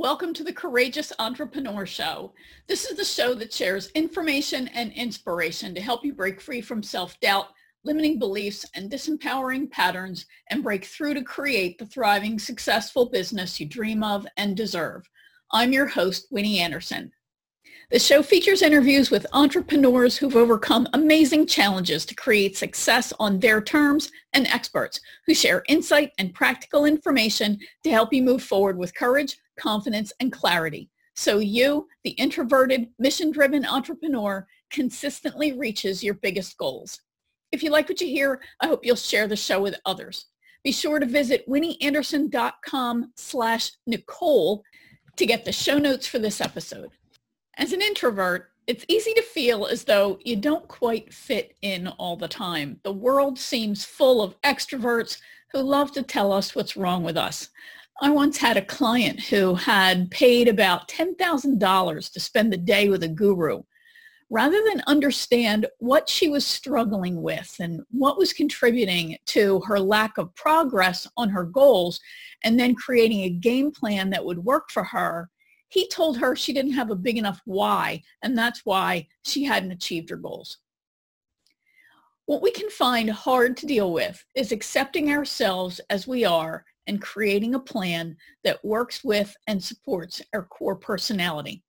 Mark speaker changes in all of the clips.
Speaker 1: Welcome to the Courageous Entrepreneur Show. This is the show that shares information and inspiration to help you break free from self-doubt, limiting beliefs, and disempowering patterns and break through to create the thriving, successful business you dream of and deserve. I'm your host, Winnie Anderson. The show features interviews with entrepreneurs who've overcome amazing challenges to create success on their terms and experts who share insight and practical information to help you move forward with courage, confidence, and clarity. So you, the introverted, mission-driven entrepreneur, consistently reaches your biggest goals. If you like what you hear, I hope you'll share the show with others. Be sure to visit winnieanderson.com slash Nicole to get the show notes for this episode. As an introvert, it's easy to feel as though you don't quite fit in all the time. The world seems full of extroverts who love to tell us what's wrong with us. I once had a client who had paid about $10,000 to spend the day with a guru. Rather than understand what she was struggling with and what was contributing to her lack of progress on her goals, and then creating a game plan that would work for her, he told her she didn't have a big enough why, and that's why she hadn't achieved her goals. What we can find hard to deal with is accepting ourselves as we are and creating a plan that works with and supports our core personality.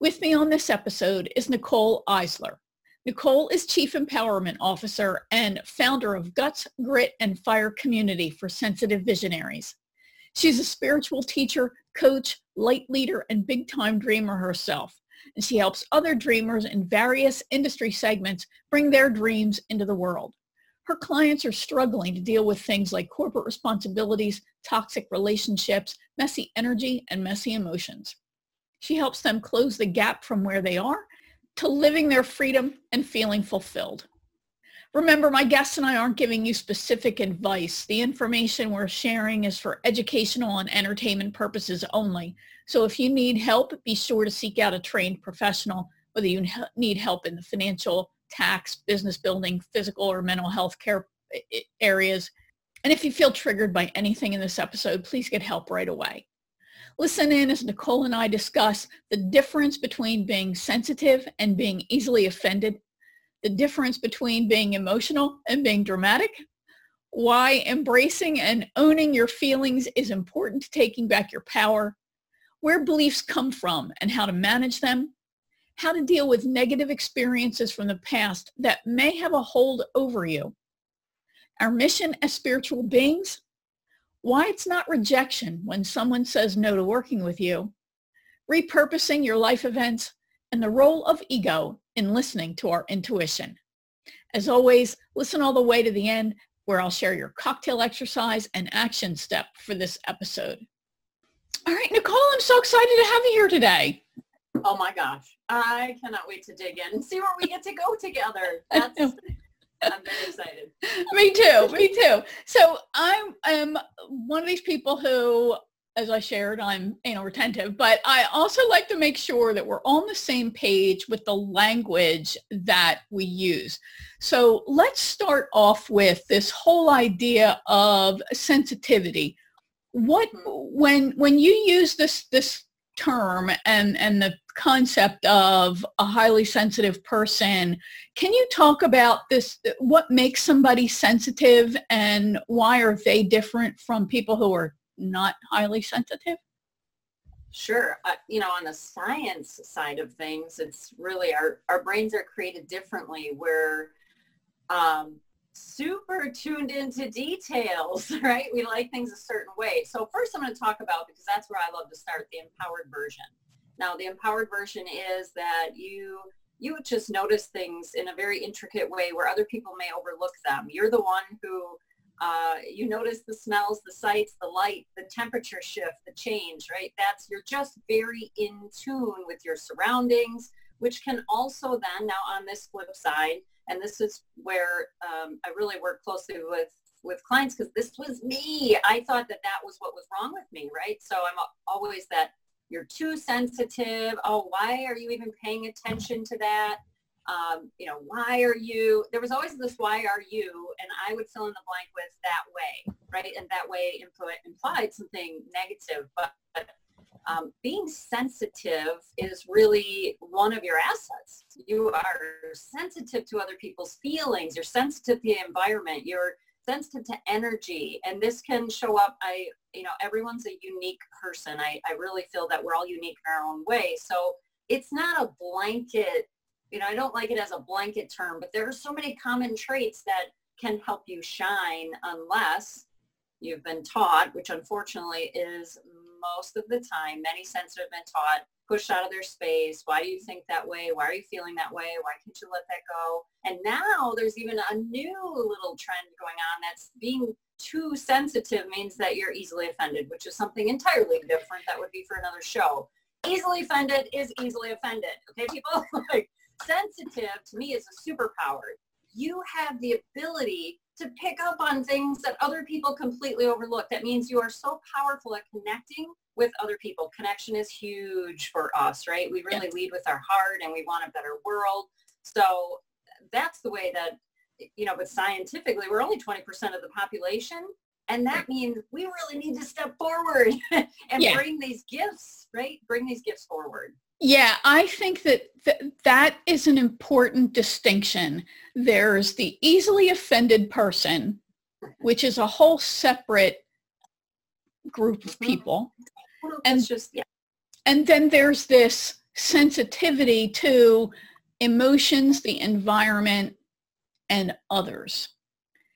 Speaker 1: With me on this episode is Nicole Isler. Nicole is Chief Empowerment Officer and founder of Guts, Grit, and Fire Community for Sensitive Visionaries. She's a spiritual teacher, coach, light leader, and big-time dreamer herself. And she helps other dreamers in various industry segments bring their dreams into the world. Her clients are struggling to deal with things like corporate responsibilities, toxic relationships, messy energy, and messy emotions. She helps them close the gap from where they are to living their freedom and feeling fulfilled. Remember, my guests and I aren't giving you specific advice. The information we're sharing is for educational and entertainment purposes only. So if you need help, be sure to seek out a trained professional, whether you need help in the financial, tax, business building, physical or mental health care areas. And if you feel triggered by anything in this episode, please get help right away. Listen in as Nicole and I discuss the difference between being sensitive and being easily offended the difference between being emotional and being dramatic, why embracing and owning your feelings is important to taking back your power, where beliefs come from and how to manage them, how to deal with negative experiences from the past that may have a hold over you, our mission as spiritual beings, why it's not rejection when someone says no to working with you, repurposing your life events, and the role of ego in listening to our intuition. As always, listen all the way to the end where I'll share your cocktail exercise and action step for this episode. All right, Nicole, I'm so excited to have you here today.
Speaker 2: Oh my gosh. I cannot wait to dig in and see where we get to go together. That's I'm very excited.
Speaker 1: me too. Me too. So I am one of these people who as I shared, I'm you know retentive, but I also like to make sure that we're on the same page with the language that we use. So let's start off with this whole idea of sensitivity. What mm-hmm. when when you use this this term and and the concept of a highly sensitive person, can you talk about this? What makes somebody sensitive and why are they different from people who are not highly sensitive?
Speaker 2: Sure. Uh, you know, on the science side of things, it's really our, our brains are created differently. We're um, super tuned into details, right? We like things a certain way. So first I'm going to talk about, because that's where I love to start, the empowered version. Now, the empowered version is that you you just notice things in a very intricate way where other people may overlook them. You're the one who uh, you notice the smells, the sights, the light, the temperature shift, the change, right? That's, you're just very in tune with your surroundings, which can also then, now on this flip side, and this is where um, I really work closely with with clients because this was me. I thought that that was what was wrong with me, right? So I'm always that you're too sensitive. Oh, why are you even paying attention to that? um, you know, why are you, there was always this why are you, and I would fill in the blank with that way, right? And that way implied something negative. But Um, being sensitive is really one of your assets. You are sensitive to other people's feelings. You're sensitive to the environment. You're sensitive to energy. And this can show up. I, you know, everyone's a unique person. I, I really feel that we're all unique in our own way. So it's not a blanket, you know, I don't like it as a blanket term, but there are so many common traits that can help you shine unless you've been taught, which unfortunately is most of the time, many sensitive been taught, pushed out of their space. Why do you think that way? Why are you feeling that way? Why can't you let that go? And now there's even a new little trend going on that's being too sensitive means that you're easily offended, which is something entirely different. That would be for another show. Easily offended is easily offended. Okay, people? like sensitive to me is a superpower. You have the ability to pick up on things that other people completely overlook. That means you are so powerful at connecting with other people. Connection is huge for us, right? We really yeah. lead with our heart and we want a better world. So that's the way that, you know, but scientifically, we're only 20% of the population. And that means we really need to step forward and yeah. bring these gifts, right? Bring these gifts forward.
Speaker 1: Yeah, I think that th- that is an important distinction. There's the easily offended person, which is a whole separate group of mm-hmm. people.
Speaker 2: and just yeah.
Speaker 1: And then there's this sensitivity to emotions, the environment, and others.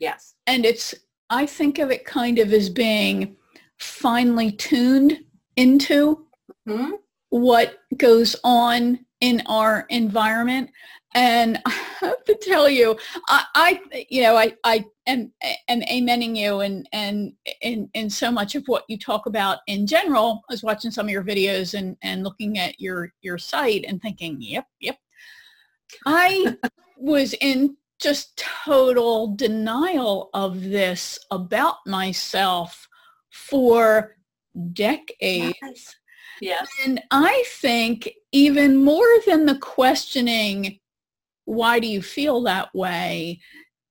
Speaker 2: Yes.
Speaker 1: And it's I think of it kind of as being finely tuned into mm-hmm what goes on in our environment. And I have to tell you, I, I you know, I, I am, am amening you and, and in, in so much of what you talk about in general. I was watching some of your videos and, and looking at your, your site and thinking, yep, yep. I was in just total denial of this about myself for decades. Yes.
Speaker 2: Yes.
Speaker 1: And I think even more than the questioning, why do you feel that way?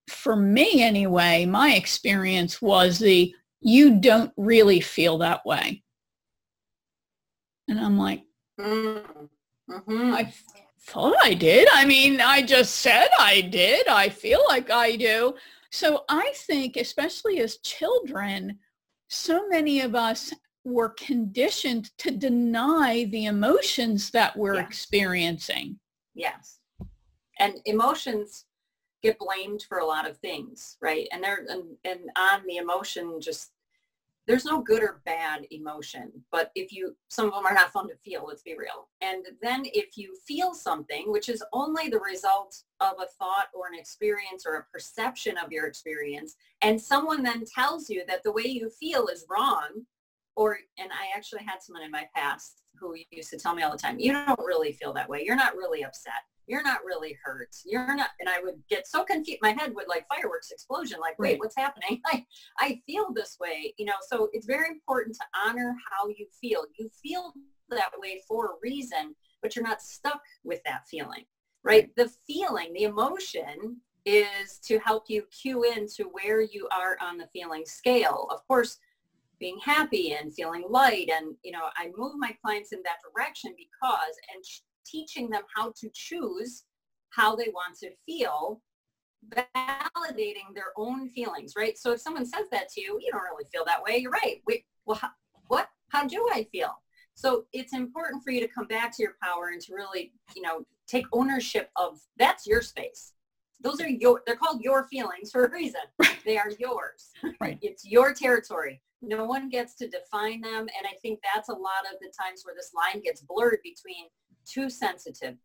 Speaker 1: For me anyway, my experience was the, you don't really feel that way. And I'm like, mm-hmm. I thought I did. I mean, I just said I did. I feel like I do. So I think, especially as children, so many of us we're conditioned to deny the emotions that we're yes. experiencing.
Speaker 2: Yes. And emotions get blamed for a lot of things, right? And they're and, and on the emotion just there's no good or bad emotion, but if you some of them are not fun to feel, let's be real. And then if you feel something, which is only the result of a thought or an experience or a perception of your experience, and someone then tells you that the way you feel is wrong, or and I actually had someone in my past who used to tell me all the time, you don't really feel that way. You're not really upset. You're not really hurt. You're not, and I would get so confused. My head would like fireworks explosion. Like, wait, what's happening? I, I feel this way, you know. So it's very important to honor how you feel. You feel that way for a reason, but you're not stuck with that feeling, right? The feeling, the emotion is to help you cue in to where you are on the feeling scale. Of course, being happy and feeling light. And you know i move my clients in that direction because and teaching them how to choose how they want to feel validating their own feelings right? So if someone says that to you you don't really feel that way you're right. Wait well how, what? How do i feel? So it's important for you to come back to your power and to really you know take ownership of that's your space. Those are your they're called your feelings for a reason. They are yours.
Speaker 1: Right.
Speaker 2: It's your territory no one gets to define them. And I think that's a lot of the times where this line gets blurred between too sensitive,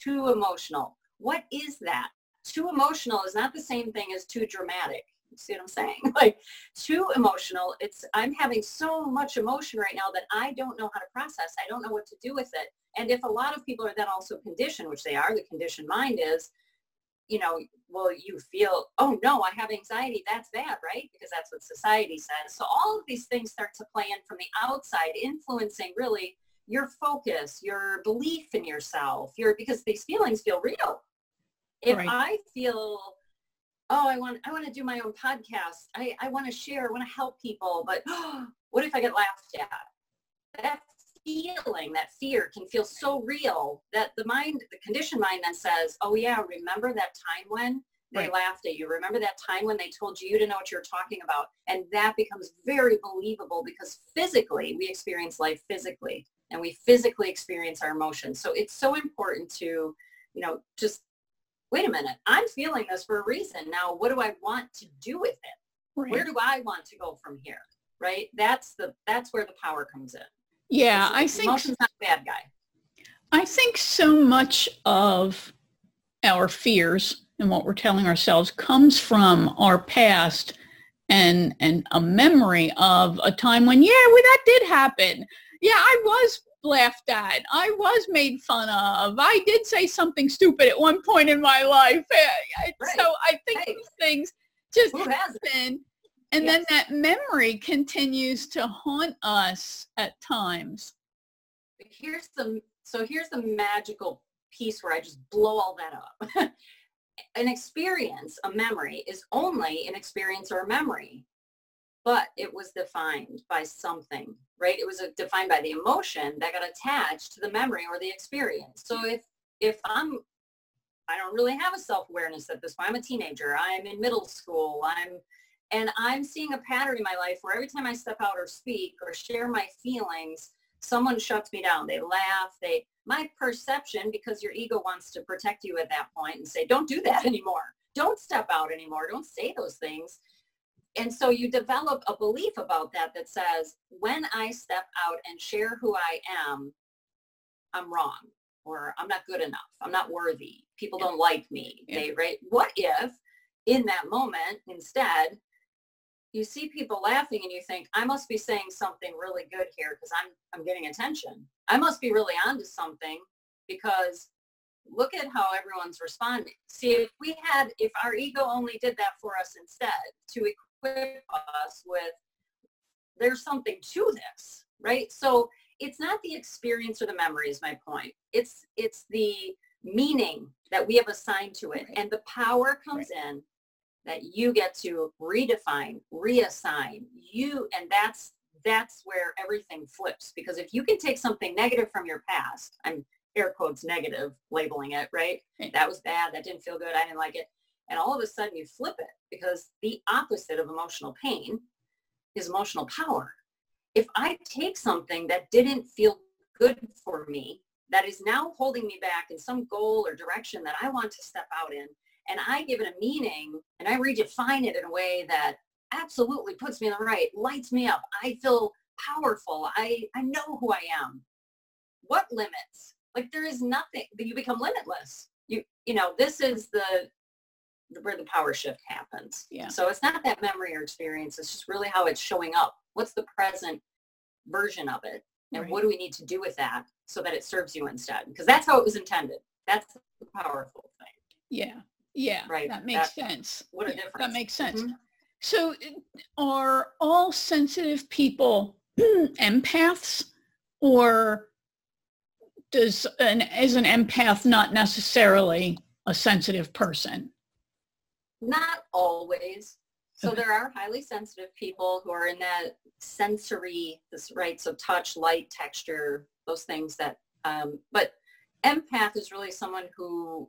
Speaker 2: too emotional. What is that? Too emotional is not the same thing as too dramatic. You see what I'm saying? Like too emotional, it's I'm having so much emotion right now that I don't know how to process. I don't know what to do with it. And if a lot of people are then also conditioned, which they are, the conditioned mind is, you know, well, you feel, oh no, I have anxiety. That's bad, right? Because that's what society says. So all of these things start to play in from the outside, influencing really your focus, your belief in yourself, your because these feelings feel real. If right. I feel, oh, I want I want to do my own podcast. I, I want to share, I want to help people, but oh, what if I get laughed at? Feeling, that fear can feel so real that the mind, the conditioned mind then says, oh yeah, remember that time when they right. laughed at you? Remember that time when they told you you didn't know what you're talking about? And that becomes very believable because physically we experience life physically and we physically experience our emotions. So it's so important to, you know, just wait a minute, I'm feeling this for a reason. Now, what do I want to do with it? Right. Where do I want to go from here? Right? That's the that's where the power comes in.
Speaker 1: Yeah, I think
Speaker 2: emotion's not a bad guy.
Speaker 1: I think so much of our fears and what we're telling ourselves comes from our past and and a memory of a time when yeah well that did happen yeah i was laughed at i was made fun of i did say something stupid at one point in my life eh, eh, right. so i think right. these things just happen and yes. then that memory continues to haunt us at times
Speaker 2: here's the so here's the magical piece where i just blow all that up an experience, a memory, is only an experience or a memory, but it was defined by something, right? It was uh, defined by the emotion that got attached to the memory or the experience. So if if I'm I don't really have a self-awareness at this point. I'm a teenager. I'm in middle school. I'm and I'm seeing a pattern in my life where every time I step out or speak or share my feelings, someone shuts me down. They laugh. They my perception, because your ego wants to protect you at that point and say, don't do that anymore. Don't step out anymore. Don't say those things. And so you develop a belief about that that says, when I step out and share who I am, I'm wrong or I'm not good enough. I'm not worthy. People don't like me. Yeah. They right. What if in that moment instead you see people laughing and you think, I must be saying something really good here because I'm I'm getting attention. I must be really onto something because look at how everyone's responding. See, if we had, if our ego only did that for us instead to equip us with, there's something to this, right? So it's not the experience or the memory is my point. It's it's the meaning that we have assigned to it, and the power comes right. in that you get to redefine, reassign you, and that's that's where everything flips. Because if you can take something negative from your past, I'm air quotes negative labeling it, right? That was bad. That didn't feel good. I didn't like it. And all of a sudden you flip it because the opposite of emotional pain is emotional power. If I take something that didn't feel good for me, that is now holding me back in some goal or direction that I want to step out in, and I give it a meaning and I redefine it in a way that absolutely puts me in the right, lights me up. I feel powerful. I, I know who I am. What limits? Like there is nothing, you become limitless. You, you know, this is the, where the power shift happens.
Speaker 1: Yeah.
Speaker 2: So it's not that memory or experience. It's just really how it's showing up. What's the present version of it? And right. what do we need to do with that so that it serves you instead? Because that's how it was intended. That's the powerful thing.
Speaker 1: Yeah. Yeah. Right. That makes that, sense.
Speaker 2: What a
Speaker 1: yeah,
Speaker 2: difference.
Speaker 1: That makes sense. Mm-hmm. So are all sensitive people empaths or does an is an empath not necessarily a sensitive person?
Speaker 2: Not always. So there are highly sensitive people who are in that sensory, this right, so touch, light, texture, those things that, um, but empath is really someone who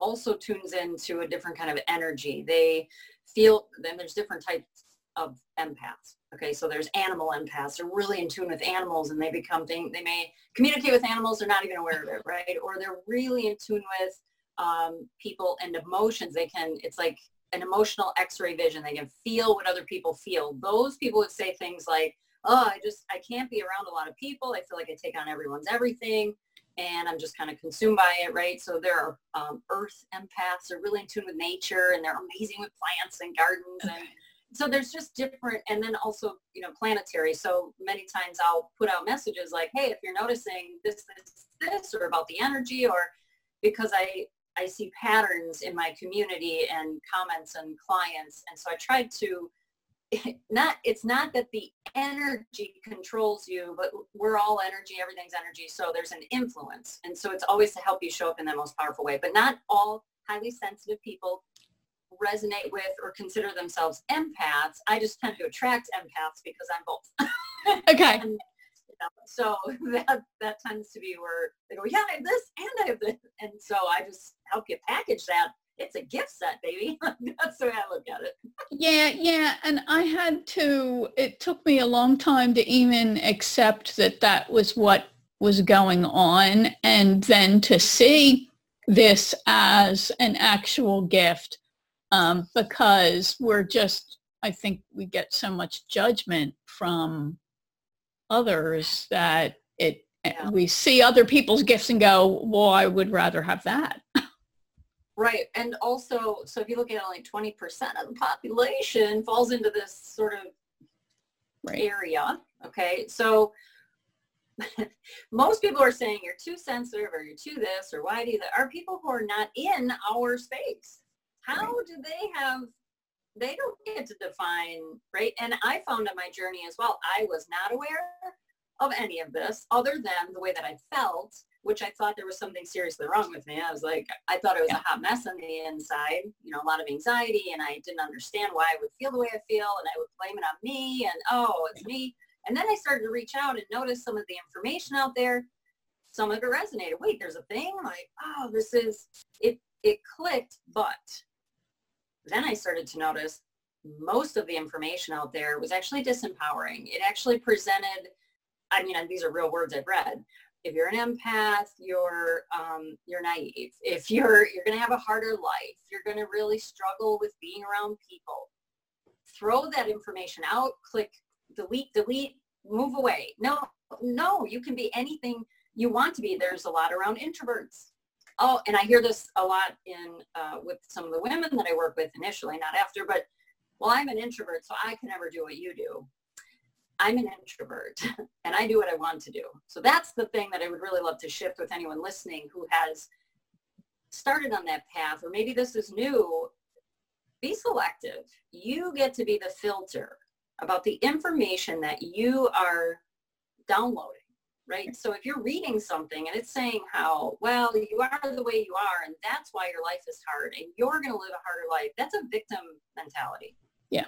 Speaker 2: also tunes into a different kind of energy. They feel, then there's different types of empaths. Okay, so there's animal empaths. They're really in tune with animals and they become, thing, they may communicate with animals, they're not even aware of it, right? Or they're really in tune with um, people and emotions. They can, it's like an emotional x-ray vision. They can feel what other people feel. Those people would say things like, oh, I just, I can't be around a lot of people. I feel like I take on everyone's everything and I'm just kind of consumed by it, right? So there are um, earth empaths. They're really in tune with nature and they're amazing with plants and gardens. Okay. And so there's just different, and then also, you know, planetary. So many times I'll put out messages like, hey, if you're noticing this, this, this, or about the energy, or because I, I see patterns in my community and comments and clients. And so I tried to not it's not that the energy controls you but we're all energy everything's energy so there's an influence. And so it's always to help you show up in the most powerful way. But not all highly sensitive people resonate with or consider themselves empaths. I just tend to attract empaths because i'm both.
Speaker 1: Okay.
Speaker 2: And, so that that tends to be where they go, yeah, I have this and I have this, and so I just help you package that. It's a gift set, baby. That's the way I look at it.
Speaker 1: Yeah, yeah, and I had to. It took me a long time to even accept that that was what was going on, and then to see this as an actual gift um, because we're just I think we get so much judgment from others that it yeah. we see other people's gifts and go, well, I would rather have that.
Speaker 2: Right. And also, so if you look at only 20% of the population falls into this sort of right. area. Okay. So most people are saying you're too sensitive or you're too this or why do you that are people who are not in our space. How right. do they have they don't get to define, right? And I found on my journey as well, I was not aware of any of this other than the way that I felt, which I thought there was something seriously wrong with me. I was like, I thought it was yeah. a hot mess on the inside, you know, a lot of anxiety and I didn't understand why I would feel the way I feel and I would blame it on me and oh, it's me. And then I started to reach out and notice some of the information out there. Some of it resonated. Wait, there's a thing like, oh, this is, it, it clicked, but then I started to notice most of the information out there was actually disempowering. It actually presented, I mean, these are real words I've read. If you're an empath, you're um, you're naive. If you're you're going to have a harder life, you're going to really struggle with being around people. Throw that information out. Click delete, delete, move away. No, no, you can be anything you want to be. There's a lot around introverts oh, and I hear this a lot in uh, with some of the women that I work with initially, not after, but well, I'm an introvert, so I can never do what you do. I'm an introvert and I do what I want to do. So that's the thing that I would really love to shift with anyone listening who has started on that path, or maybe this is new. Be selective. You get to be the filter about the information that you are downloading right? So if you're reading something and it's saying how, well, you are the way you are and that's why your life is hard and you're going to live a harder life, that's a victim mentality.
Speaker 1: Yeah.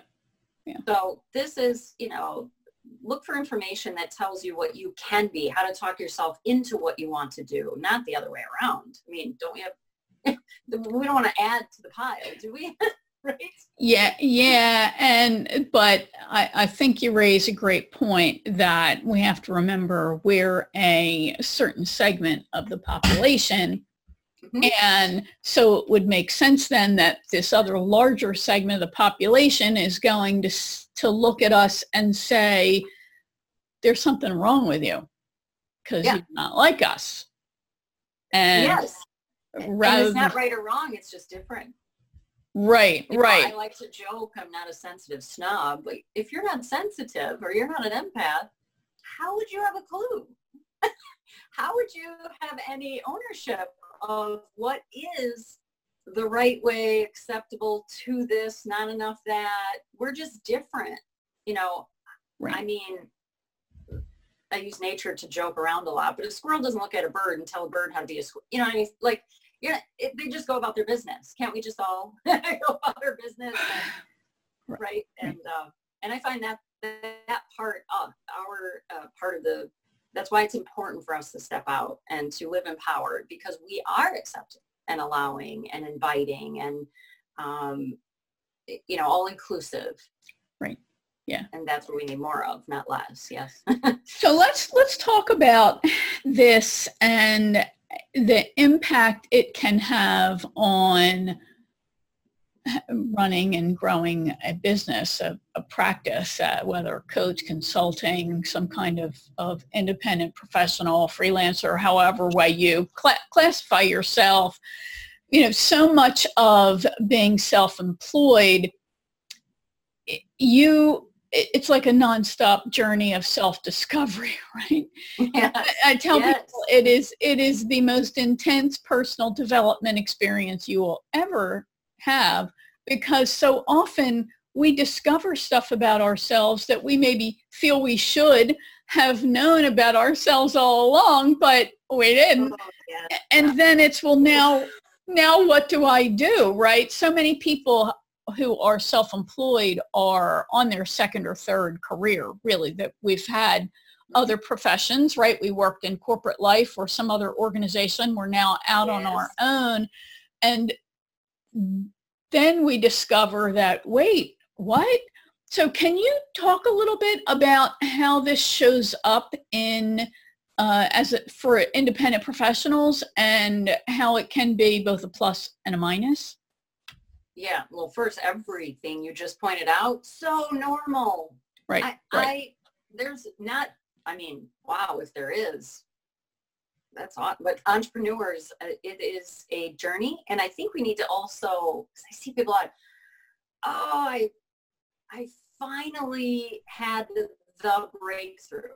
Speaker 1: Yeah.
Speaker 2: So this is, you know, look for information that tells you what you can be, how to talk yourself into what you want to do, not the other way around. I mean, don't we have, we don't want to add to the pile, do we? right?
Speaker 1: Yeah, yeah. And, but I, I think you raise a great point that we have to remember we're a certain segment of the population. Mm-hmm. And so it would make sense then that this other larger segment of the population is going to, to look at us and say, there's something wrong with you because yeah. you're not like us.
Speaker 2: And yes. Rather and it's not right or wrong. It's just different.
Speaker 1: Right,
Speaker 2: you
Speaker 1: right.
Speaker 2: I like to joke I'm not a sensitive snob, but if you're not sensitive or you're not an empath, how would you have a clue? how would you have any ownership of what is the right way acceptable to this, not enough that? We're just different. You know, right. I mean, I use nature to joke around a lot, but a squirrel doesn't look at a bird and tell a bird how to be a squirrel. You know what I mean? Like yeah, it, they just go about their business. Can't we just all go about our business? And, right. And, uh, and I find that that part of our uh, part of the, that's why it's important for us to step out and to live empowered because we are accepting and allowing and inviting and, um, you know, all inclusive.
Speaker 1: Right. Yeah.
Speaker 2: And that's what we need more of, not less. Yes.
Speaker 1: so let's, let's talk about this and the impact it can have on running and growing a business, a, a practice, uh, whether coach, consulting, some kind of, of independent professional, freelancer, however way you cl- classify yourself. You know, so much of being self-employed, you it's like a nonstop journey of self-discovery, right? Yeah. I, I, tell yes. people it is it is the most intense personal development experience you will ever have because so often we discover stuff about ourselves that we maybe feel we should have known about ourselves all along, but we didn't. Oh, yeah. And then it's well now now what do I do, right? So many people who are self-employed are on their second or third career, really, that we've had mm-hmm. other professions, right? We worked in corporate life or some other organization. We're now out yes. on our own. And then we discover that, wait, what? So can you talk a little bit about how this shows up in uh, as a, for independent professionals and how it can be both a plus and a minus?
Speaker 2: Yeah, well, first, everything you just pointed out, so normal.
Speaker 1: Right. I, right. I
Speaker 2: there's not. I mean, wow, if there is, that's odd. But entrepreneurs, uh, it is a journey, and I think we need to also. I see people like, oh, I, I finally had the, the breakthrough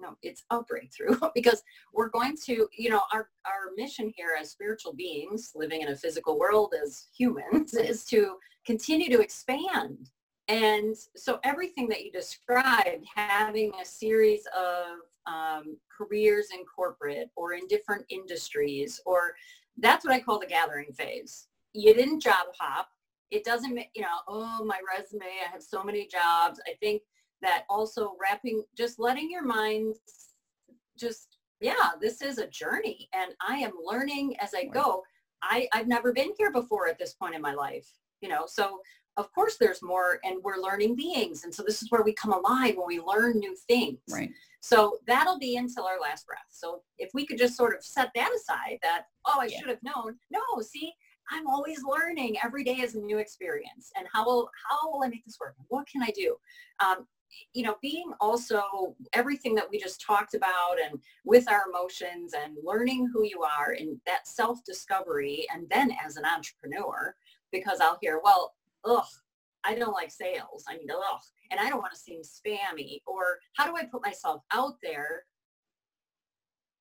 Speaker 2: no, it's a breakthrough because we're going to, you know, our, our mission here as spiritual beings living in a physical world as humans is to continue to expand. And so everything that you described, having a series of um, careers in corporate or in different industries, or that's what I call the gathering phase. You didn't job hop. It doesn't, you know, oh, my resume, I have so many jobs. I think that also wrapping, just letting your mind just, yeah, this is a journey and I am learning as I go. I, I've never been here before at this point in my life, you know, so of course there's more and we're learning beings. And so this is where we come alive when we learn new things.
Speaker 1: Right.
Speaker 2: So that'll be until our last breath. So if we could just sort of set that aside that, oh, I yeah. should have known. No, see, I'm always learning. Every day is a new experience. And how will, how will I make this work? What can I do? Um, you know, being also everything that we just talked about and with our emotions and learning who you are and that self-discovery and then as an entrepreneur, because I'll hear, well, ugh, I don't like sales. I mean, ugh, and I don't want to seem spammy or how do I put myself out there?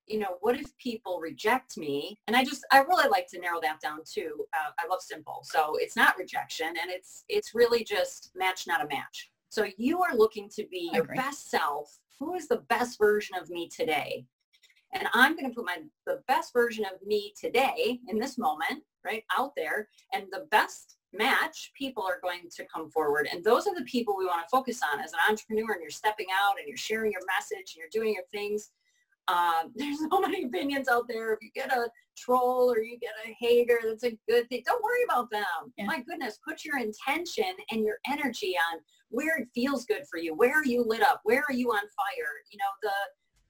Speaker 2: You know, what if people reject me? And I just, I really like to narrow that down too. Uh, I love simple. So it's not rejection and it's, it's really just match, not a match so you are looking to be your best self. Who is the best version of me today? And I'm going to put my the best version of me today in this moment, right, out there. And the best match, people are going to come forward. And those are the people we want to focus on as an entrepreneur and you're stepping out and you're sharing your message and you're doing your things. Um, there's so many opinions out there. If you get a troll or you get a hater, that's a good thing. Don't worry about them. Yeah. My goodness, put your intention and your energy on where it feels good for you. Where are you lit up? Where are you on fire? You know, the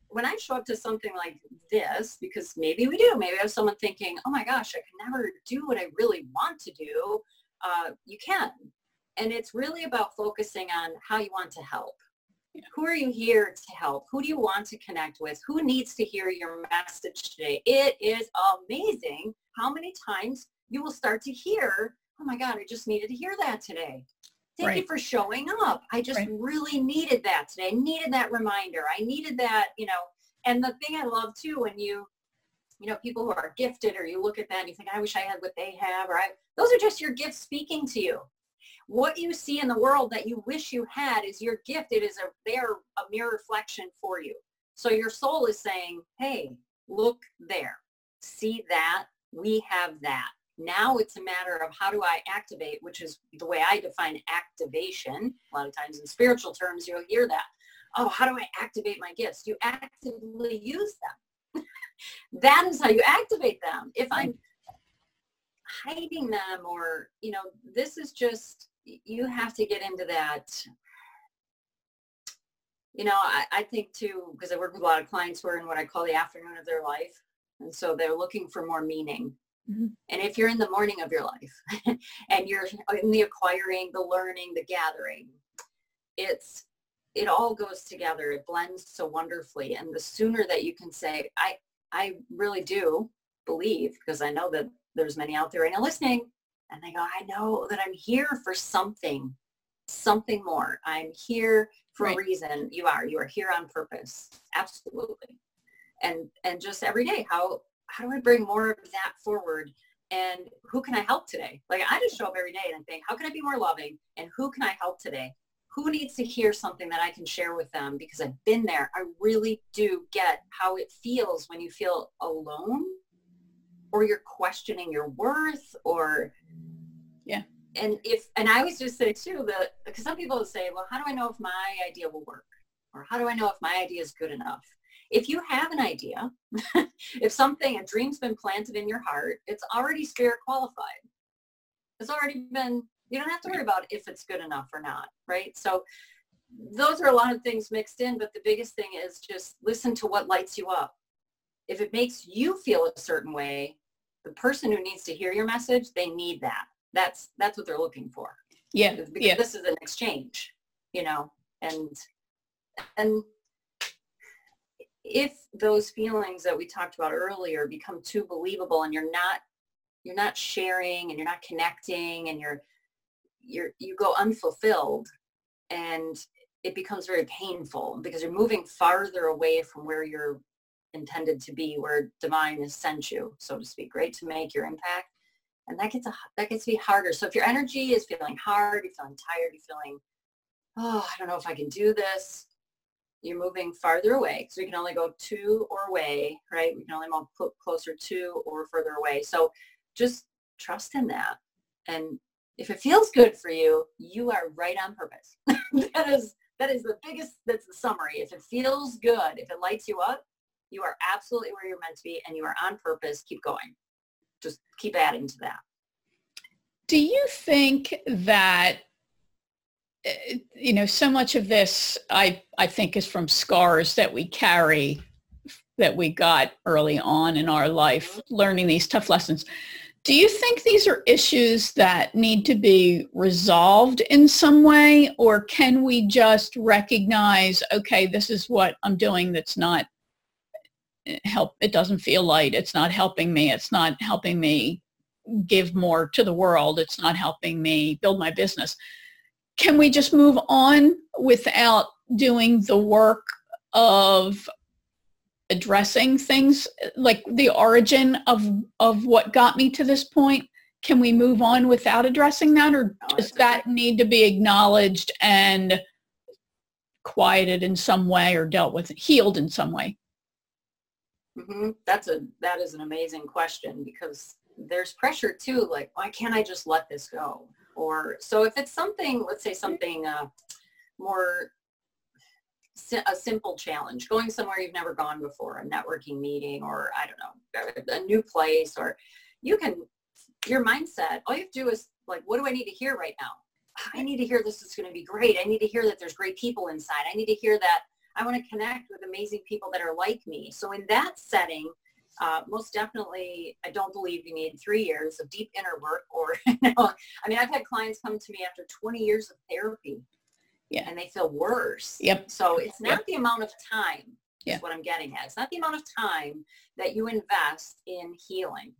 Speaker 2: when I show up to something like this, because maybe we do, maybe I have someone thinking, oh my gosh, I can never do what I really want to do. Uh, you can. And it's really about focusing on how you want to help. Who are you here to help? Who do you want to connect with? Who needs to hear your message today? It is amazing how many times you will start to hear, oh my God, I just needed to hear that today. Thank right. you for showing up. I just right. really needed that today. I needed that reminder. I needed that, you know, and the thing I love too, when you, you know, people who are gifted or you look at that and you think, I wish I had what they have, right? Those are just your gifts speaking to you. What you see in the world that you wish you had is your gift. It is a, they're a mere reflection for you. So your soul is saying, hey, look there. See that? We have that. Now it's a matter of how do I activate, which is the way I define activation. A lot of times in spiritual terms, you'll hear that. Oh, how do I activate my gifts? You actively use them. that is how you activate them. If I'm hiding them or, you know, this is just, you have to get into that. You know, I, I think too, because I work with a lot of clients who are in what I call the afternoon of their life. And so they're looking for more meaning Mm-hmm. And if you're in the morning of your life and you're in the acquiring, the learning, the gathering, it's it all goes together. It blends so wonderfully. And the sooner that you can say, I I really do believe, because I know that there's many out there right now listening, and they go, I know that I'm here for something, something more. I'm here for right. a reason. You are. You are here on purpose. Absolutely. And and just every day, how how do I bring more of that forward? And who can I help today? Like I just show up every day and I think, how can I be more loving? And who can I help today? Who needs to hear something that I can share with them? Because I've been there. I really do get how it feels when you feel alone or you're questioning your worth or
Speaker 1: yeah
Speaker 2: and if and i always just say too that because some people say well how do i know if my idea will work Or how do I know if my idea is good enough? If you have an idea, if something, a dream's been planted in your heart, it's already spirit qualified. It's already been, you don't have to worry about if it's good enough or not, right? So those are a lot of things mixed in, but the biggest thing is just listen to what lights you up. If it makes you feel a certain way, the person who needs to hear your message, they need that. That's that's what they're looking for.
Speaker 1: Yeah.
Speaker 2: Because
Speaker 1: yeah.
Speaker 2: this is an exchange, you know, and and if those feelings that we talked about earlier become too believable and you're not you're not sharing and you're not connecting and you're you're you go unfulfilled and it becomes very painful because you're moving farther away from where you're intended to be where divine has sent you so to speak right to make your impact. And that gets a, that gets to be harder. So if your energy is feeling hard you're feeling tired you're feeling oh i don't know if i can do this you're moving farther away. So we can only go to or away right? We can only move closer to or further away. So just trust in that and if it feels good for you you are right on purpose. That is that is the biggest that's the summary. If it feels good if it lights you up you are absolutely where you're meant to be and you are on purpose. Keep going. Just keep adding to that.
Speaker 1: Do you think that eh, you know so much of this i i think is from scars that we carry that we got early on in our life mm-hmm. learning these tough lessons do you think these are issues that need to be resolved in some way? Or can we just recognize okay this is what i'm doing that's not eh, help it doesn't feel light it's not helping me it's not helping me give more to the world it's not helping me build my business. Can we just move on without doing the work of addressing things like the origin of of what got me to this point can we move on without addressing that or does that need to be acknowledged and quieted in some way or dealt with healed in some way?
Speaker 2: Mm-hmm. that's a that is an amazing question because there's pressure too like why can't i just let this go? Or so if it's something let's say something uh, more a simple challenge, going somewhere you've never gone before, a networking meeting, or I don't know, a new place, or you can, your mindset, all you have to do is like, what do I need to hear right now? I need to hear this is going to be great. I need to hear that there's great people inside. I need to hear that I want to connect with amazing people that are like me. So in that setting, uh, most definitely, I don't believe you need three years of deep inner work or, you know, I mean, I've had clients come to me after 20 years of therapy
Speaker 1: yeah.
Speaker 2: and they feel worse.
Speaker 1: Yep.
Speaker 2: So it's not
Speaker 1: yep.
Speaker 2: the amount of time
Speaker 1: yeah.
Speaker 2: is what I'm getting at. It's not the amount of time that you invest in healing.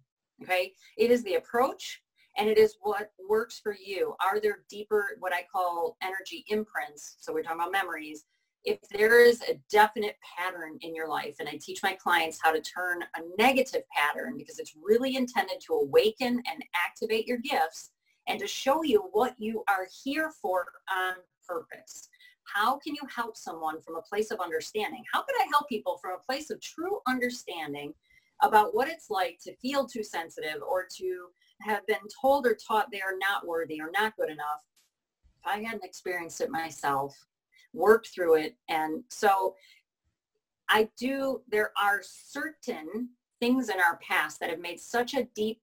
Speaker 2: Okay. It is the approach and it is what works for you. Are there deeper, what I call energy imprints? So we're talking about memories. If there is a definite pattern in your life, and I teach my clients how to turn a negative pattern because it's really intended to awaken and activate your gifts and to show you what you are here for on purpose? How can you help someone from a place of understanding? How could I help people from a place of true understanding about what it's like to feel too sensitive or to have been told or taught they are not worthy or not good enough? If I hadn't experienced it myself, worked through it. And so I do, there are certain things in our past that have made such a deep,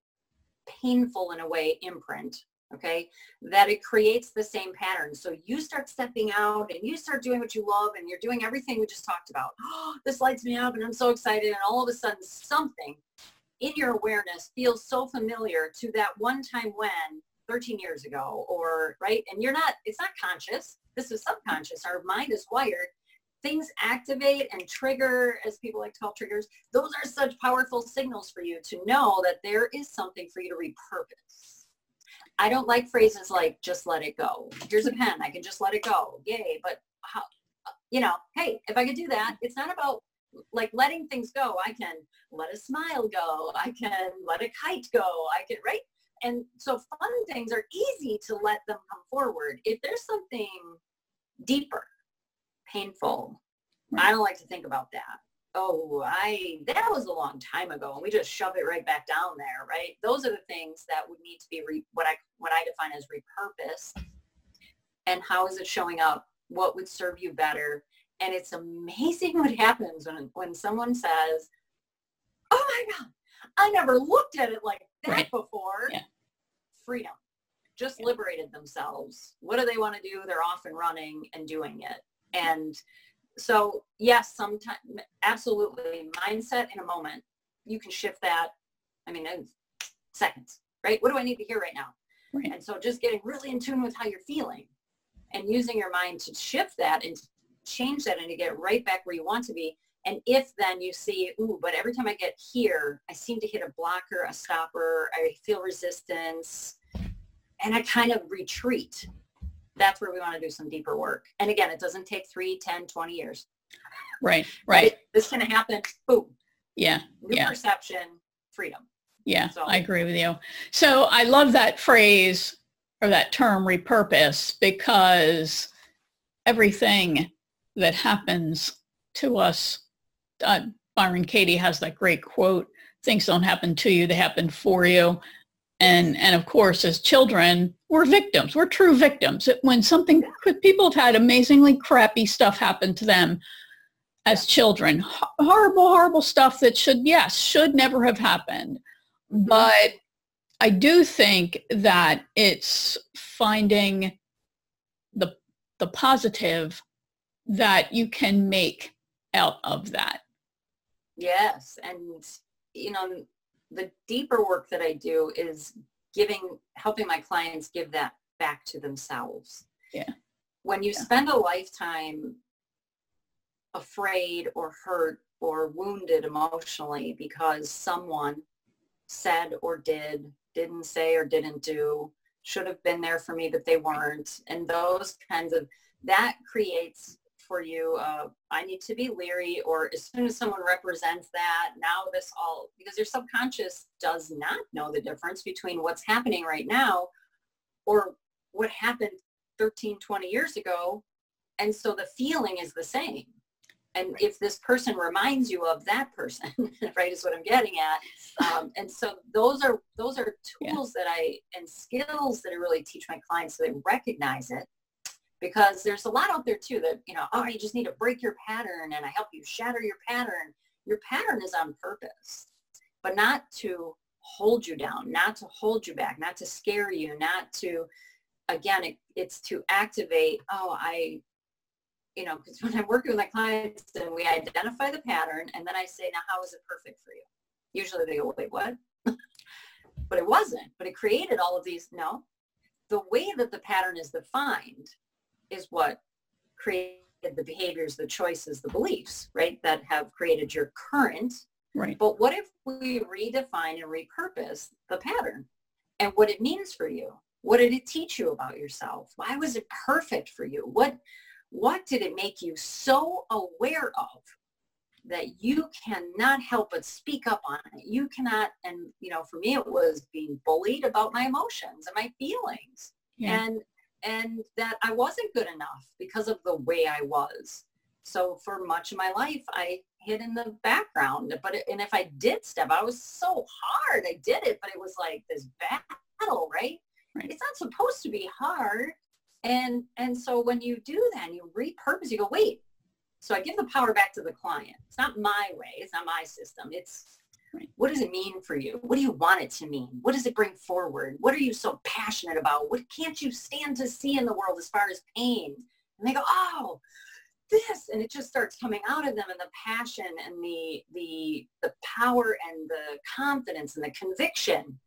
Speaker 2: painful in a way imprint okay, that it creates the same pattern. So you start stepping out and you start doing what you love and you're doing everything we just talked about. Oh, this lights me up and I'm so excited. And all of a sudden something in your awareness feels so familiar to that one time when 13 years ago or right. And you're not, it's not conscious. This is subconscious. Our mind is wired. Things activate and trigger, as people like to call triggers. Those are such powerful signals for you to know that there is something for you to repurpose I don't like phrases like just let it go. Here's a pen. I can just let it go. Yay. But how, you know, hey, if I could do that, it's not about like letting things go. I can let a smile go. I can let a kite go. I can, right? And so fun things are easy to let them come forward. If there's something deeper, painful, I don't like to think about that oh, I, that was a long time ago and we just shove it right back down there, right? Those are the things that would need to be re, what I, what I define as repurposed. And how is it showing up? What would serve you better? And it's amazing what happens when, when someone says, oh my God, I never looked at it like that right. before. Yeah. Freedom. Just yeah. liberated themselves. What do they want to do? They're off and running and doing it. And so yes, sometimes absolutely mindset in a moment. You can shift that. I mean, in seconds, right? What do I need to hear right now? Right. And so just getting really in tune with how you're feeling and using your mind to shift that and change that and to get right back where you want to be. And if then you see, ooh, but every time I get here, I seem to hit a blocker, a stopper, I feel resistance, and I kind of retreat. That's where we want to do some deeper work. And again, it doesn't take 3, 10, 20 years.
Speaker 1: Right, right. It,
Speaker 2: this can happen, boom.
Speaker 1: Yeah.
Speaker 2: New
Speaker 1: yeah.
Speaker 2: perception, freedom.
Speaker 1: Yeah, so. I agree with you. So I love that phrase or that term repurpose because everything that happens to us, uh, Byron Katie has that great quote, things don't happen to you, they happen for you. And, and of course, as children, we're victims. We're true victims. When something, people have had amazingly crappy stuff happen to them as children, horrible, horrible stuff that should, yes, should never have happened. Mm-hmm. But I do think that it's finding the the positive that you can make out of that.
Speaker 2: Yes, and you know the deeper work that I do is giving helping my clients give that back to themselves.
Speaker 1: Yeah.
Speaker 2: When you yeah. spend a lifetime afraid or hurt or wounded emotionally because someone said or did, didn't say or didn't do, should have been there for me, but they weren't. And those kinds of, that creates for you, uh, I need to be leery or as soon as someone represents that, now this all, because your subconscious does not know the difference between what's happening right now or what happened 13, 20 years ago. And so the feeling is the same and if this person reminds you of that person right is what i'm getting at um, and so those are those are tools yeah. that i and skills that i really teach my clients so they recognize it because there's a lot out there too that you know oh you just need to break your pattern and i help you shatter your pattern your pattern is on purpose but not to hold you down not to hold you back not to scare you not to again it, it's to activate oh i you know, because when I'm working with my clients and we identify the pattern and then I say, now how is it perfect for you? Usually they go, wait, what? but it wasn't, but it created all of these, no. The way that the pattern is defined is what created the behaviors, the choices, the beliefs, right, that have created your current.
Speaker 1: Right.
Speaker 2: But what if we redefine and repurpose the pattern and what it means for you? What did it teach you about yourself? Why was it perfect for you? What what did it make you so aware of that you cannot help but speak up on it? You cannot, and you know, for me, it was being bullied about my emotions and my feelings, yeah. and and that I wasn't good enough because of the way I was. So for much of my life, I hid in the background. But and if I did step I was so hard. I did it, but it was like this battle, right? right. It's not supposed to be hard. And, and so when you do that, and you repurpose, you go, wait, so I give the power back to the client. It's not my way. It's not my system. It's what does it mean for you? What do you want it to mean? What does it bring forward? What are you so passionate about? What can't you stand to see in the world as far as pain? And they go, oh, this, and it just starts coming out of them and the passion and the the the power and the confidence and the conviction.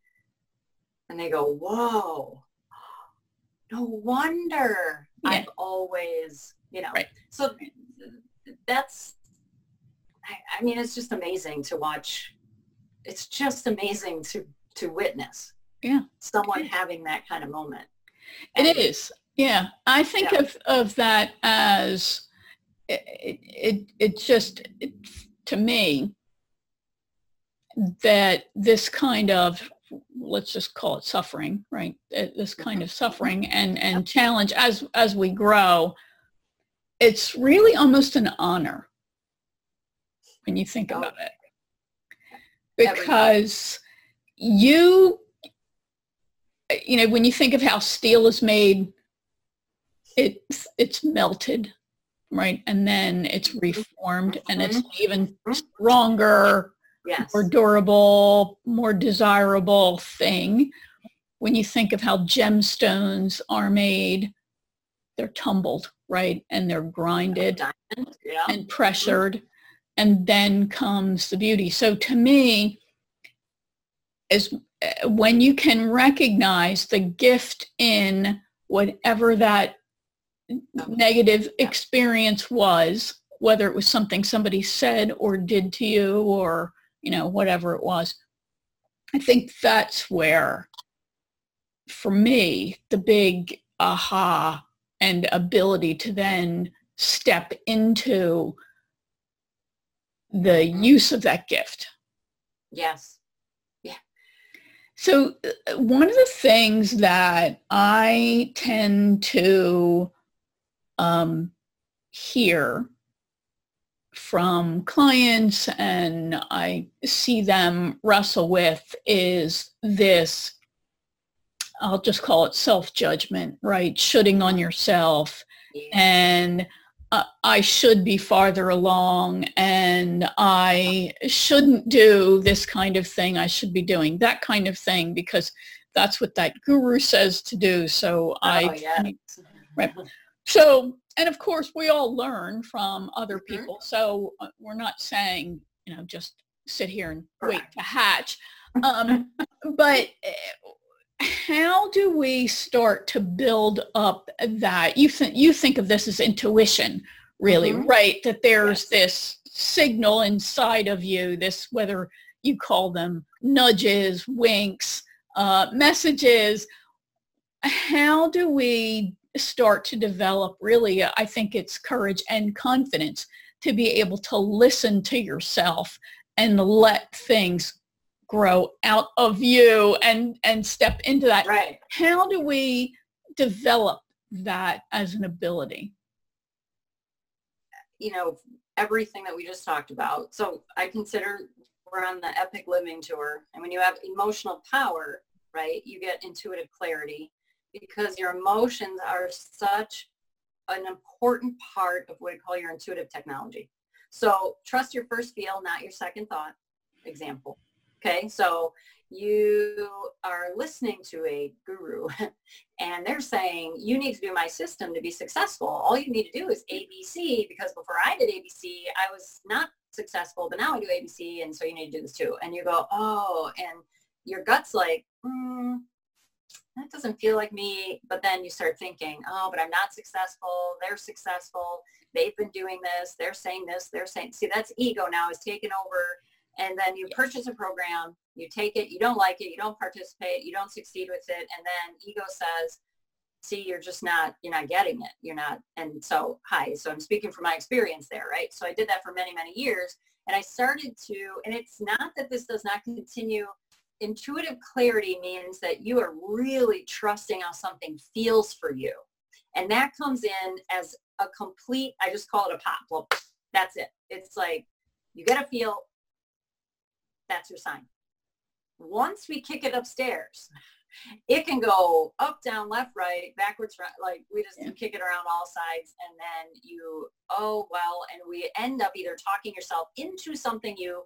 Speaker 2: And they go, whoa, no wonder yeah. I've always, you know, right. so that's, I mean, it's just amazing to watch. It's just amazing to, to witness
Speaker 1: yeah.
Speaker 2: someone having that kind of moment.
Speaker 1: And it is. Yeah. I think yeah. of, of that as it, it, it just, it, to me, that this kind of let's just call it suffering, right? Uh, this kind of suffering and, and challenge as, as we grow, it's really almost an honor when you think about it. Because you, you know, when you think of how steel is made, it's, it's melted right? And then it's reformed and it's even stronger,
Speaker 2: Yes.
Speaker 1: more durable, more desirable thing. When you think of how gemstones are made, they're tumbled, right? And they're grinded
Speaker 2: yeah.
Speaker 1: and pressured and then comes the beauty. So to me is uh, when you can recognize the gift in whatever that negative experience was whether it was something somebody said or did to you or you know whatever it was i think that's where for me the big aha and ability to then step into the use of that gift.
Speaker 2: Yes. Yeah.
Speaker 1: So uh, one of the things that I tend to um, hear from clients and I see them wrestle with is this, I'll just call it self-judgment, right? Shooting on yourself
Speaker 2: Yeah.
Speaker 1: and uh, I should be farther along and I shouldn't do this kind of thing. I should be doing that kind of thing because that's what that guru says to do. So
Speaker 2: Oh,
Speaker 1: I,
Speaker 2: yeah.
Speaker 1: right. so, and of course we all learn from other
Speaker 2: Mhm.
Speaker 1: people. So uh, we're not saying, you know, just sit here and wait to hatch. Um, but uh, how do we start to build up that you think you think of this as intuition really
Speaker 2: Mhm.
Speaker 1: right that there's
Speaker 2: Yes.
Speaker 1: this signal inside of you this whether you call them nudges winks uh, messages how do we start to develop really i think it's courage and confidence to be able to listen to yourself and let things grow out of you and and step into that
Speaker 2: Right.
Speaker 1: how do we develop that as an ability
Speaker 2: You know, everything that we just talked about. So I consider we're on the epic living tour. And when you have emotional power, right, you get intuitive clarity because your emotions are such an important part of what we call your intuitive technology. So trust your first feel, not your second thought. Example. Okay, so you are listening to a guru and they're saying you need to do my system to be successful. All you need to do is ABC because before I did ABC, I was not successful, but now I do ABC and so you need to do this too. And you go, oh, and your gut's like, hmm, that doesn't feel like me. But then you start thinking, oh, but I'm not successful. They're successful. They've been doing this. They're saying this. They're saying, see, that's ego now is taking over. And then you purchase a program, you take it, you don't like it, you don't participate, you don't succeed with it. And then ego says, see, you're just not, you're not getting it. You're not. And so, hi. So I'm speaking from my experience there, right? So I did that for many, many years. And I started to, and it's not that this does not continue intuitive clarity means that you are really trusting how something feels for you. And that comes in as a complete, I just call it a pop. Well, that's it. It's like you get a feel, that's your sign. Once we kick it upstairs, it can go up, down, left, right, backwards, right. Like we just
Speaker 1: Yeah.
Speaker 2: kick it around all sides and then you, oh, well, and we end up either talking yourself into something you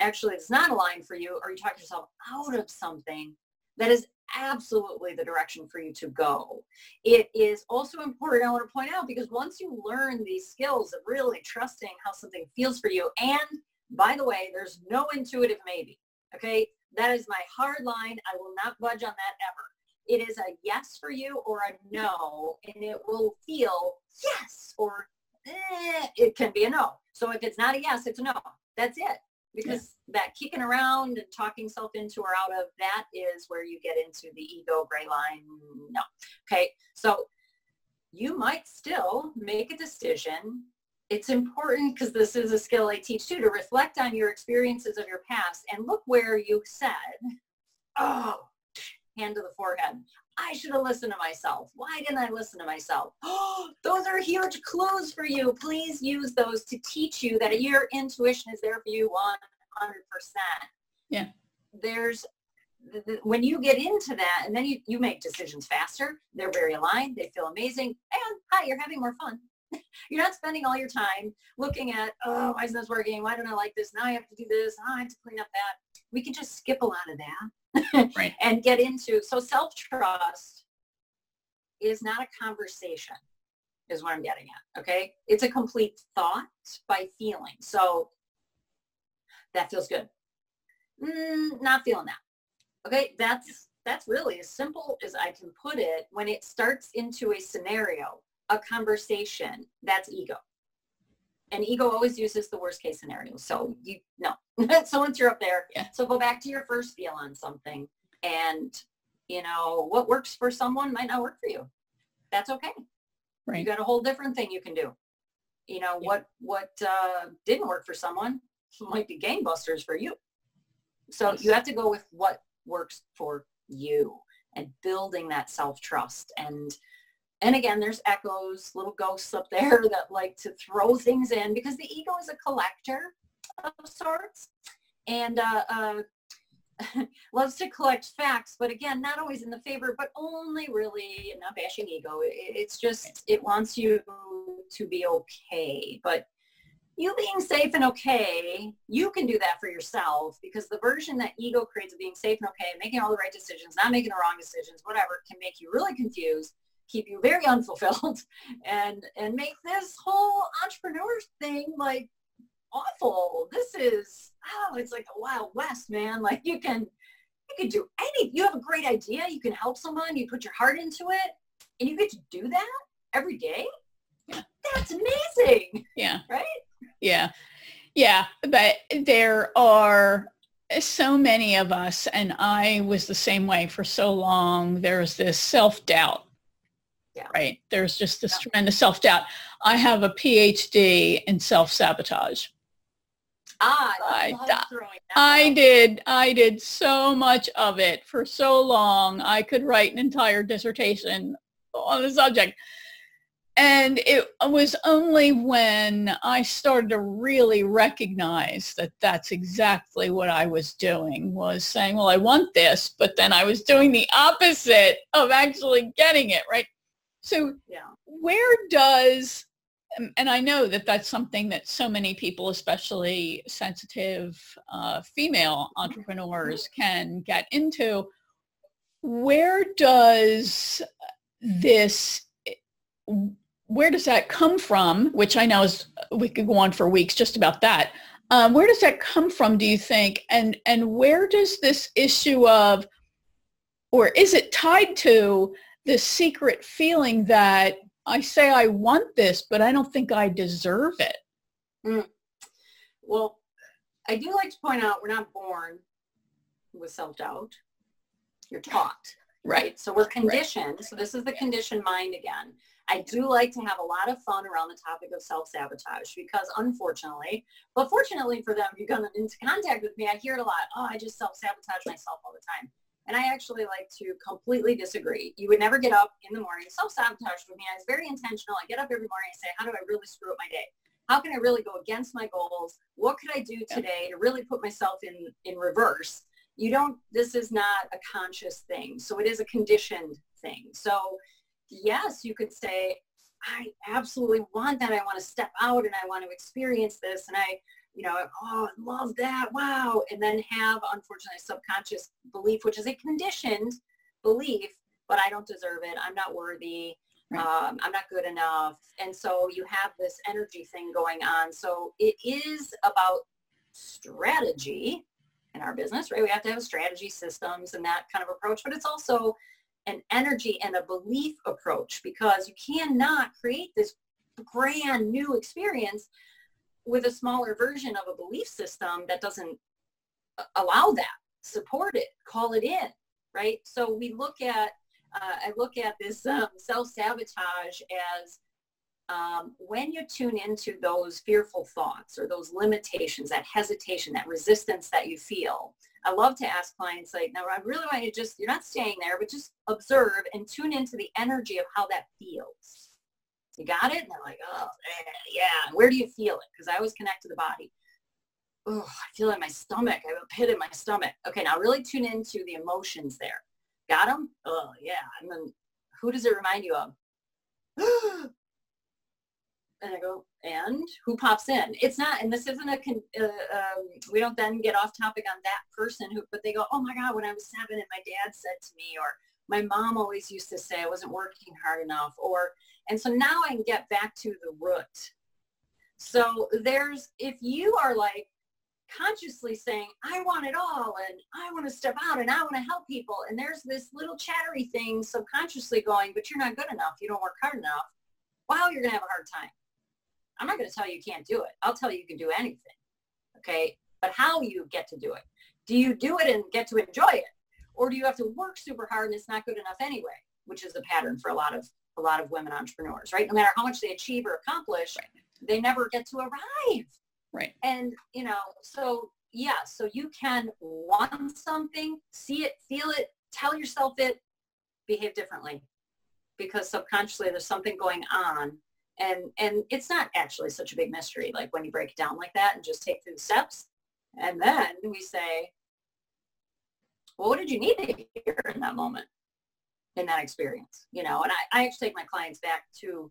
Speaker 2: actually is not aligned for you or you talk yourself out of something that is absolutely the direction for you to go. It is also important, I want to point out, because once you learn these skills of really trusting how something feels for you, and by the way, there's no intuitive maybe, okay? That is my hard line. I will not budge on that ever. It is a yes for you or a no, and it will feel yes or eh, it can be a no. So if it's not a yes, it's a no. That's it because that kicking around and talking self into or out of that is where you get into the ego gray line no okay so you might still make a decision it's important because this is a skill i teach too to reflect on your experiences of your past and look where you said oh hand to the forehead I should have listened to myself. Why didn't I listen to myself? Oh, those are huge clues for you. Please use those to teach you that your intuition is there for you 100%.
Speaker 1: Yeah.
Speaker 2: There's, th- th- when you get into that and then you, you make decisions faster, they're very aligned, they feel amazing, and hi, you're having more fun. You're not spending all your time looking at, oh, why isn't this working? Why don't I like this? Now I have to do this. Oh, I have to clean up that. We can just skip a lot of that right. and get into, so self-trust is not a conversation is what I'm getting at. Okay. It's a complete thought by feeling. So that feels good. Mm, not feeling that. Okay. That's, that's really as simple as I can put it. When it starts into a scenario, a conversation, that's ego. And ego always uses the worst case scenario. So you no. so once you're up there, yeah. so go back to your first feel on something. And you know, what works for someone might not work for you. That's okay. Right. You got a whole different thing you can do. You know, yeah. what what uh, didn't work for someone might be gangbusters for you. So yes. you have to go with what works for you and building that self-trust and and again there's echoes little ghosts up there that like to throw things in because the ego is a collector of sorts and uh, uh, loves to collect facts, but again, not always in the favor, but only really not bashing ego. it's just, it wants you to be okay. But you being safe and okay, you can do that for yourself because the version that ego creates of being safe and okay, making all the right decisions, not making the wrong decisions, whatever, can make you really confused, keep you very unfulfilled, and and make this whole entrepreneur thing like awful. This is, oh, it's like a wild west, man. Like you can, you can do any, you have a great idea. You can help someone. You put your heart into it and you get to do that every day. Yeah. That's amazing.
Speaker 1: Yeah.
Speaker 2: Right?
Speaker 1: Yeah. Yeah. But there are so many of us, and I was the same way for so long. There's this self-doubt. Yeah. Right. There's just this yeah. tremendous self-doubt. I have a PhD in self-sabotage.
Speaker 2: Ah,
Speaker 1: I, I did. I did so much of it for so long. I could write an entire dissertation on the subject. And it was only when I started to really recognize that that's exactly what I was doing was saying, well, I want this, but then I was doing the opposite of actually getting it, right? So yeah. where does and I know that that's something that so many people, especially sensitive uh, female entrepreneurs, can get into. Where does this, where does that come from? Which I know is, we could go on for weeks just about that. Um, where does that come from, do you think? And, and where does this issue of, or is it tied to the secret feeling that I say I want this, but I don't think I deserve it. Mm.
Speaker 2: Well, I do like to point out we're not born with self-doubt. You're taught, right? So we're conditioned. Right. So this is the conditioned mind again. I do like to have a lot of fun around the topic of self-sabotage because unfortunately, but fortunately for them, you come into contact with me, I hear it a lot. Oh, I just self-sabotage myself all the time. And I actually like to completely disagree. You would never get up in the morning, self-sabotage with me. I was very intentional. I get up every morning and say, how do I really screw up my day? How can I really go against my goals? What could I do today to really put myself in, in reverse? You don't, this is not a conscious thing. So it is a conditioned thing. So yes, you could say, I absolutely want that. I want to step out and I want to experience this. And I you know, oh, I love that, wow, and then have, unfortunately, a subconscious belief, which is a conditioned belief, but I don't deserve it, I'm not worthy, um, I'm not good enough. And so you have this energy thing going on. So it is about strategy in our business, right? We have to have strategy systems and that kind of approach, but it's also an energy and a belief approach because you cannot create this grand new experience with a smaller version of a belief system that doesn't allow that, support it, call it in, right? So we look at, uh, I look at this um, self-sabotage as um, when you tune into those fearful thoughts or those limitations, that hesitation, that resistance that you feel, I love to ask clients like, now I really want you to just, you're not staying there, but just observe and tune into the energy of how that feels. You got it? And they're like, oh, yeah. Where do you feel it? Because I always connect to the body. Oh, I feel it in my stomach. I have a pit in my stomach. Okay, now really tune into the emotions there. Got them? Oh, yeah. And then who does it remind you of? and I go, and who pops in? It's not, and this isn't a, uh, um, we don't then get off topic on that person who, but they go, oh my God, when I was seven and my dad said to me, or my mom always used to say I wasn't working hard enough, or, and so now I can get back to the root. So there's, if you are like consciously saying, I want it all, and I want to step out, and I want to help people, and there's this little chattery thing subconsciously going, but you're not good enough, you don't work hard enough, wow, you're going to have a hard time I'm not going to tell you you can't do it. I'll tell you you can do anything. Okay. But how you get to do it? Do you do it and get to enjoy it? Or do you have to work super hard and it's not good enough anyway, which is the pattern for a lot of a lot of women entrepreneurs, right? No matter how much they achieve or accomplish, right. they never get to arrive.
Speaker 1: Right.
Speaker 2: And you know, so yeah, so you can want something, see it, feel it, tell yourself it, behave differently. Because subconsciously there's something going on and and it's not actually such a big mystery like when you break it down like that and just take through the steps and then we say well what did you need to hear in that moment in that experience you know and i, I actually take my clients back to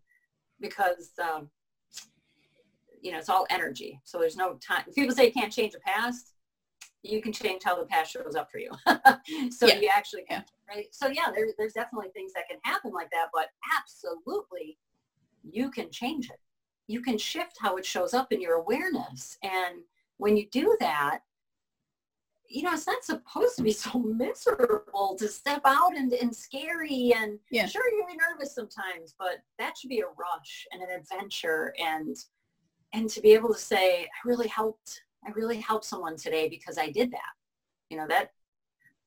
Speaker 2: because um, you know it's all energy so there's no time people say you can't change the past you can change how the past shows up for you so yeah. you actually can right so yeah there, there's definitely things that can happen like that but absolutely you can change it. You can shift how it shows up in your awareness. And when you do that, you know, it's not supposed to be so miserable to step out and, and scary and yeah. sure you're nervous sometimes, but that should be a rush and an adventure and and to be able to say, I really helped, I really helped someone today because I did that. You know, that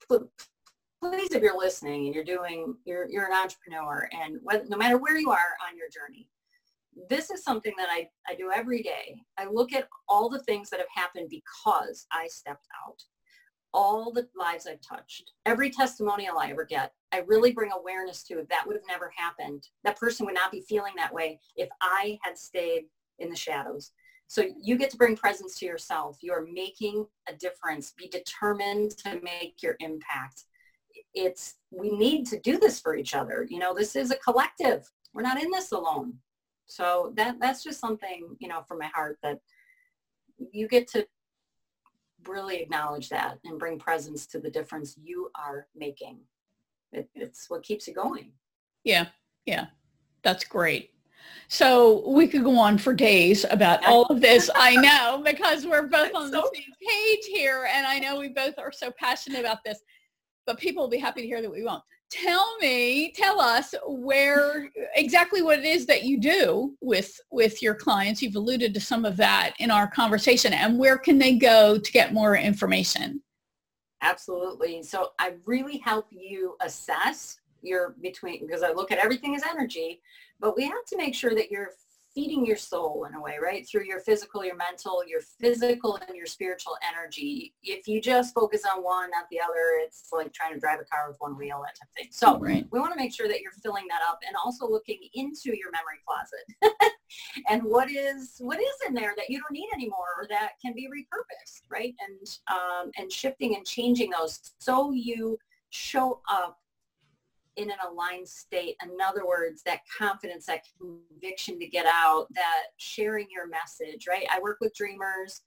Speaker 2: please, if you're listening and you're doing, you're, you're an entrepreneur and whether, no matter where you are on your journey, this is something that I, I do every day. I look at all the things that have happened because I stepped out, all the lives I've touched, every testimonial I ever get. I really bring awareness to that would have never happened. That person would not be feeling that way if I had stayed in the shadows. So you get to bring presence to yourself. You are making a difference. Be determined to make your impact it's we need to do this for each other. You know, this is a collective. We're not in this alone. So that that's just something, you know, from my heart that you get to really acknowledge that and bring presence to the difference you are making. It, it's what keeps you going.
Speaker 1: Yeah, yeah, that's great. So we could go on for days about all of this. I know because we're both on the same page here, and I know we both are so passionate about this but people will be happy to hear that we won't. Tell me, tell us where exactly what it is that you do with with your clients. You've alluded to some of that in our conversation, and where can they go to get more information?
Speaker 2: Absolutely. So I really help you assess your between because I look at everything as energy, but we have to make sure that you're feeding your soul in a way, right? Through your physical, your mental, your physical and your spiritual energy. If you just focus on one, not the other, it's like trying to drive a car with one wheel, that type of thing. So right. we want to make sure that you're filling that up and also looking into your memory closet and what is what is in there that you don't need anymore or that can be repurposed, right? And um, and shifting and changing those so you show up in an aligned state. In other words, that confidence, that conviction to get out, that sharing your message, right? I work with dreamers.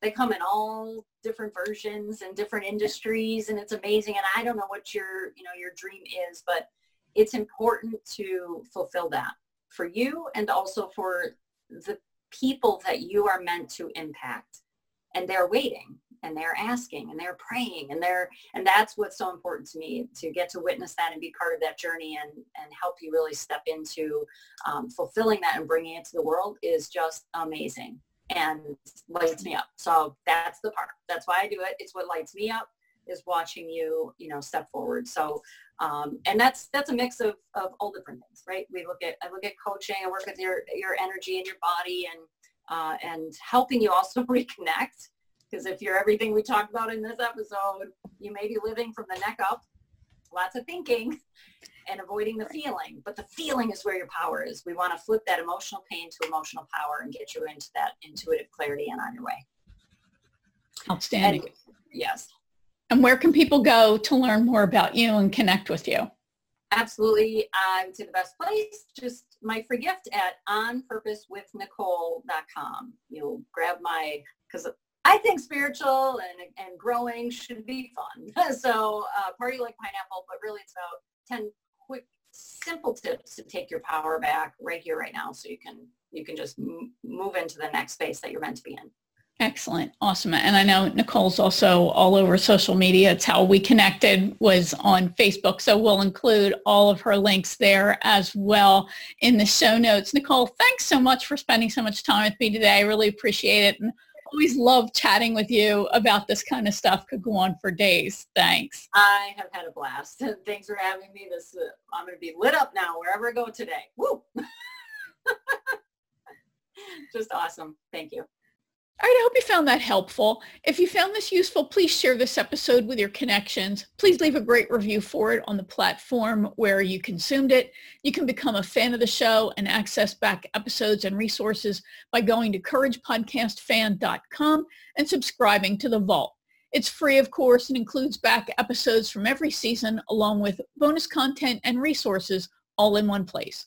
Speaker 2: They come in all different versions and different industries and it's amazing. And I don't know what your, you know, your dream is, but it's important to fulfill that for you and also for the people that you are meant to impact. And they're waiting and they're asking and they're praying and they're and that's what's so important to me to get to witness that and be part of that journey and and help you really step into um, fulfilling that and bringing it to the world is just amazing and lights me up. So that's the part. That's why i do it. It's what lights me up is watching you you know step forward. So um, and that's that's a mix of, of all different things right? We look at i look at coaching i work with your your energy and your body and uh, and helping you also reconnect because if you're everything we talked about in this episode, you may be living from the neck up, lots of thinking and avoiding the feeling. But the feeling is where your power is. We want to flip that emotional pain to emotional power and get you into that intuitive clarity and on your way.
Speaker 1: Outstanding.
Speaker 2: And, yes.
Speaker 1: And where can people go to learn more about you and connect with you?
Speaker 2: Absolutely. I would say the best place, just my free gift at onpurposewithnicole.com. You'll grab my, because I think spiritual and, and growing should be fun. so uh, party like pineapple, but really it's about 10 quick, simple tips to take your power back right here, right now. So you can, you can just move into the next space that you're meant to be in.
Speaker 1: Excellent. Awesome. And I know Nicole's also all over social media. It's how we connected was on Facebook. So we'll include all of her links there as well in the show notes. Nicole, thanks so much for spending so much time with me today. I really appreciate it. And always love chatting with you about this kind of stuff. Could go on for days. Thanks.
Speaker 2: I have had a blast. Thanks for having me. This uh, I'm going to be lit up now wherever I go today. Woo! Just awesome. Thank you.
Speaker 1: All right, I hope you found that helpful. If you found this useful, please share this episode with your connections. Please leave a great review for it on the platform where you consumed it. You can become a fan of the show and access back episodes and resources by going to couragepodcastfan.com and subscribing to The Vault. It's free, of course, and includes back episodes from every season along with bonus content and resources all in one place.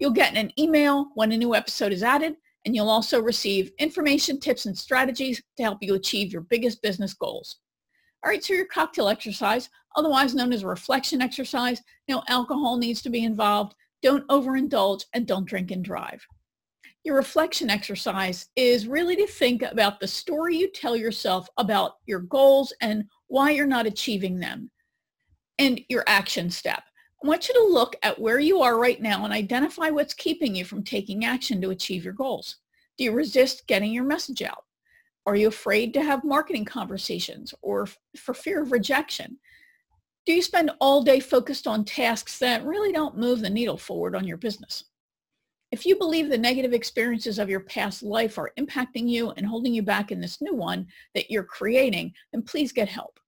Speaker 1: You'll get an email when a new episode is added and you'll also receive information, tips, and strategies to help you achieve your biggest business goals. All right, so your cocktail exercise, otherwise known as a reflection exercise, no alcohol needs to be involved. Don't overindulge and don't drink and drive. Your reflection exercise is really to think about the story you tell yourself about your goals and why you're not achieving them and your action step. I want you to look at where you are right now and identify what's keeping you from taking action to achieve your goals. Do you resist getting your message out? Are you afraid to have marketing conversations or for fear of rejection? Do you spend all day focused on tasks that really don't move the needle forward on your business? If you believe the negative experiences of your past life are impacting you and holding you back in this new one that you're creating, then please get help.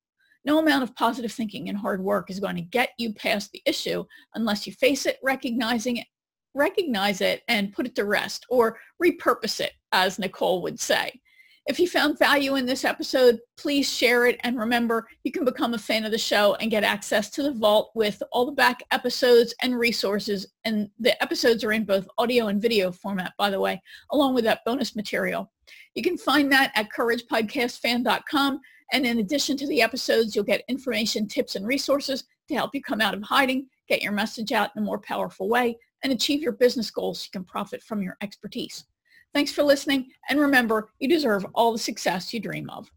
Speaker 1: No amount of positive thinking and hard work is going to get you past the issue unless you face it, recognizing it, recognize it and put it to rest or repurpose it, as Nicole would say. If you found value in this episode, please share it. And remember, you can become a fan of the show and get access to the vault with all the back episodes and resources. And the episodes are in both audio and video format, by the way, along with that bonus material. You can find that at couragepodcastfan.com. And in addition to the episodes, you'll get information, tips, and resources to help you come out of hiding, get your message out in a more powerful way, and achieve your business goals so you can profit from your expertise. Thanks for listening. And remember, you deserve all the success you dream of.